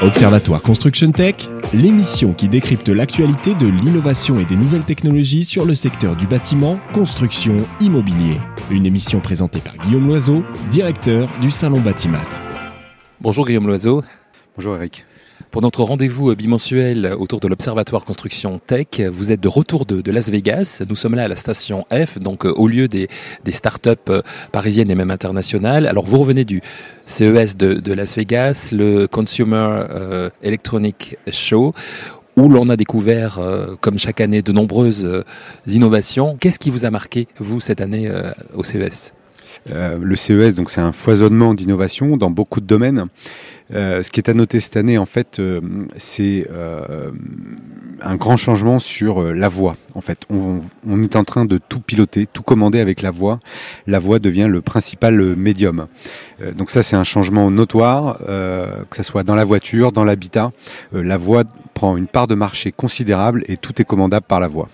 Observatoire Construction Tech, l'émission qui décrypte l'actualité de l'innovation et des nouvelles technologies sur le secteur du bâtiment, construction, immobilier. Une émission présentée par Guillaume Loiseau, directeur du Salon Batimat. Bonjour Guillaume Loiseau. Bonjour Eric. Pour notre rendez-vous bimensuel autour de l'Observatoire Construction Tech, vous êtes de retour de, Las Vegas. Nous sommes là à la station F, donc euh, au lieu des, startups euh, parisiennes et même internationales. Alors vous revenez du CES de, Las Vegas, le Consumer euh, Electronic Show où l'on a découvert, comme chaque année, de nombreuses innovations. Qu'est-ce qui vous a marqué, vous, cette année au CES Le CES, donc, c'est un foisonnement d'innovation dans beaucoup de domaines. Euh, ce qui est à noter cette année, en fait, euh, c'est euh, un grand changement sur la voix. En fait, on, on, est en train de tout piloter, tout commander avec la voix. La voix devient le principal médium. donc ça, c'est un changement notoire, que ce soit dans la voiture, dans l'habitat. la voix prend une part de marché considérable et tout est commandable par la voix.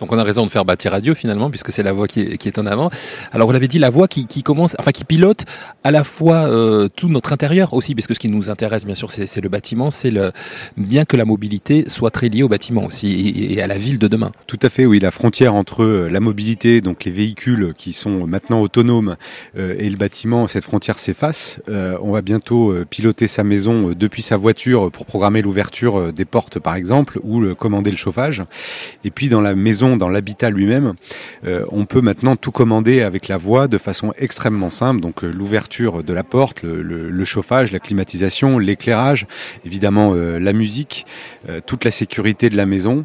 Donc on a raison de faire bâtir radio finalement, puisque c'est la voix qui est, en avant. Alors vous l'avez dit, la voix qui, commence, enfin qui pilote à la fois euh, tout notre intérieur aussi, puisque ce qui nous intéresse bien sûr c'est le bâtiment, c'est le bien que la mobilité soit très liée au bâtiment aussi et, à la ville de demain. Tout à fait, oui, la frontière entre euh, la mobilité, donc les véhicules qui sont maintenant autonomes euh, et le bâtiment, cette frontière s'efface. on va bientôt piloter sa maison depuis sa voiture pour programmer l'ouverture des portes par exemple ou commander le chauffage. Et puis dans la maison dans l'habitat lui-même, euh, on peut maintenant tout commander avec la voix de façon extrêmement simple. Donc euh, l'ouverture de la porte, le, chauffage, la climatisation, l'éclairage, évidemment euh, la musique, toute la sécurité de la maison,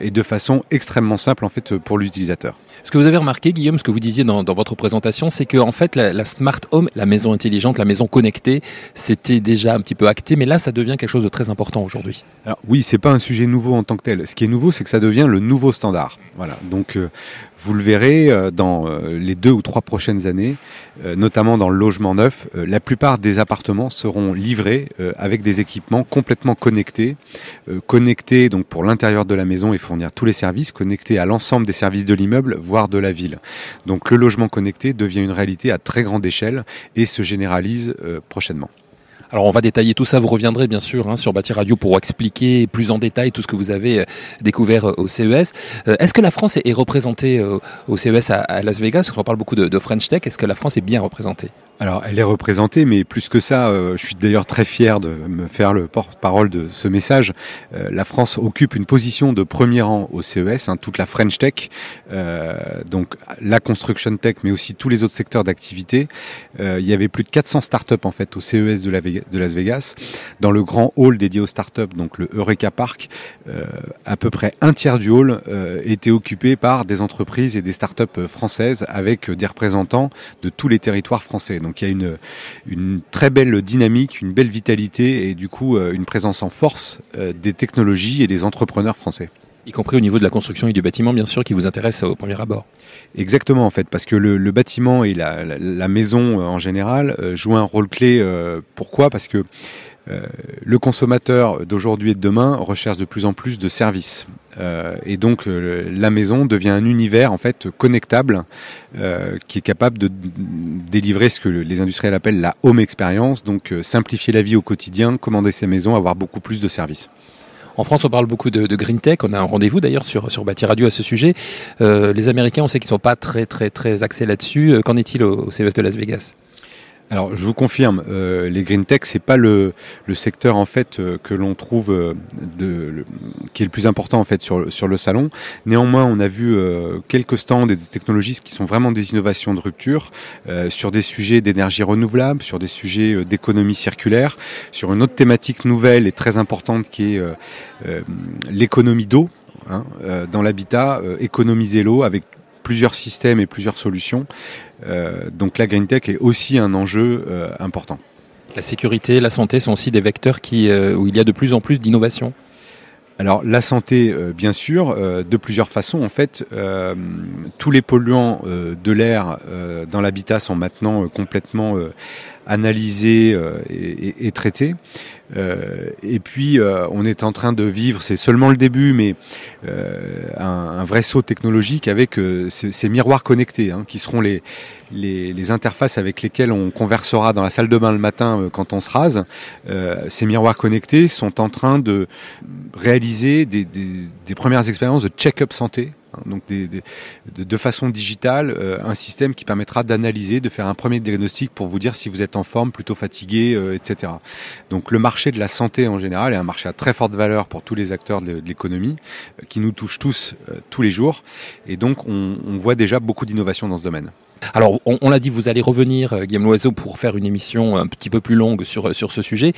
et de façon extrêmement simple en fait pour l'utilisateur. Ce que vous avez remarqué, Guillaume, ce que vous disiez dans, votre présentation, c'est que en fait, la, smart home, la maison intelligente, la maison connectée, c'était déjà un petit peu acté, mais là, ça devient quelque chose de très important aujourd'hui. Alors oui, c'est pas un sujet nouveau en tant que tel. Ce qui est nouveau, c'est que ça devient le nouveau standard. Voilà. Donc euh, vous le verrez euh, dans euh, les deux ou trois prochaines années, notamment dans le logement neuf, la plupart des appartements seront livrés avec des équipements complètement connectés, connectés donc pour l'intérieur de la maison et fournir tous les services, connectés à l'ensemble des services de l'immeuble, voire de la ville. Donc le logement connecté devient une réalité à très grande échelle et se généralise prochainement. Alors on va détailler tout ça, vous reviendrez bien sûr hein, sur Bâti Radio pour expliquer plus en détail tout ce que vous avez euh, découvert euh, au CES. Euh, est-ce que la France est représentée au CES à Las Vegas? Parce qu'on parle beaucoup de French Tech, est-ce que la France est bien représentée? Alors, elle est représentée, mais plus que ça, je suis d'ailleurs très fier de me faire le porte-parole de ce message. La France occupe une position de premier rang au CES, hein, toute la French Tech, donc la construction tech, mais aussi tous les autres secteurs d'activité. il y avait plus de 400 startups en fait au CES de, la de Las Vegas. Dans le grand hall dédié aux startups, donc le Eureka Park, à peu près un tiers du hall était occupé par des entreprises et des startups françaises avec des représentants de tous les territoires français. Donc il y a une, très belle dynamique, une belle vitalité et du coup euh, une présence en force euh, des technologies et des entrepreneurs français y compris au niveau de la construction et du bâtiment, bien sûr, qui vous intéresse au premier abord. Exactement, en fait, parce que le, bâtiment et la, maison euh, en général jouent un rôle clé. pourquoi? Parce que euh, le consommateur d'aujourd'hui et de demain recherche de plus en plus de services. Euh, et donc euh, la maison devient un univers en fait connectable qui est capable de délivrer ce que les industriels appellent la home experience, donc simplifier la vie au quotidien, commander ses maisons, avoir beaucoup plus de services. En France, on parle beaucoup de, green tech. On a un rendez-vous d'ailleurs sur sur Bâti Radio à ce sujet. les Américains, on sait qu'ils sont pas très très très axés là-dessus. Qu'en est-il au, au CES de Las Vegas? Alors, je vous confirme, euh, les green tech, c'est pas le, le, secteur en fait euh, que l'on trouve euh, qui est le plus important en fait sur, sur le salon. Néanmoins, on a vu quelques stands et des technologies qui sont vraiment des innovations de rupture sur des sujets d'énergie renouvelable, sur des sujets d'économie circulaire, sur une autre thématique nouvelle et très importante qui est l'économie d'eau. Hein, dans l'habitat, économiser l'eau avec plusieurs systèmes et plusieurs solutions. Euh, donc la green tech est aussi un enjeu euh, important. La sécurité, la santé sont aussi des vecteurs qui, euh, où il y a de plus en plus d'innovation. Alors la santé, bien sûr, de plusieurs façons. En fait, tous les polluants de l'air dans l'habitat sont maintenant complètement analysés et, et, traités. Euh, et puis, euh, on est en train de vivre, c'est seulement le début, mais euh, un, vrai saut technologique avec ces, miroirs connectés, hein, qui seront les, les, interfaces avec lesquelles on conversera dans la salle de bain le matin quand on se rase, ces miroirs connectés sont en train de réaliser des, des premières expériences de check-up santé Hein, donc de, façon digitale, euh, un système qui permettra d'analyser, de faire un premier diagnostic pour vous dire si vous êtes en forme, plutôt fatigué, euh, etc. Donc le marché de la santé en général est un marché à très forte valeur pour tous les acteurs de, l'économie, euh, qui nous touche tous tous les jours. Et donc on, on voit déjà beaucoup d'innovation dans ce domaine. Alors, on, l'a dit, vous allez revenir, euh, Guillaume Loiseau, pour faire une émission un petit peu plus longue sur, euh, ce sujet.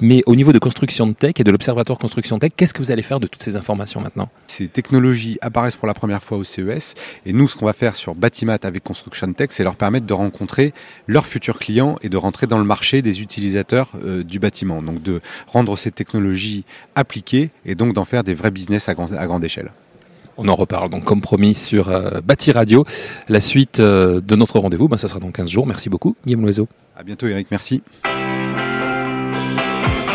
Mais au niveau de construction tech et de l'Observatoire construction tech, qu'est-ce que vous allez faire de toutes ces informations maintenant? Ces technologies apparaissent pour la première fois au CES. Et nous, ce qu'on va faire sur Batimat avec Construction Tech, c'est leur permettre de rencontrer leurs futurs clients et de rentrer dans le marché des utilisateurs euh, du bâtiment. Donc, de rendre ces technologies appliquées et donc d'en faire des vrais business à grande échelle. On en reparle donc comme promis sur euh, Bâti Radio. La suite euh, de notre rendez-vous, ben, ça sera dans 15 jours. Merci beaucoup Guillaume Loiseau. À bientôt Eric, merci.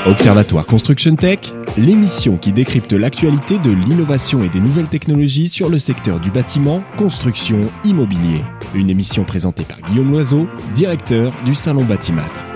Observatoire Construction Tech, l'émission qui décrypte l'actualité de l'innovation et des nouvelles technologies sur le secteur du bâtiment, construction, immobilier. Une émission présentée par Guillaume Loiseau, directeur du Salon Batimat.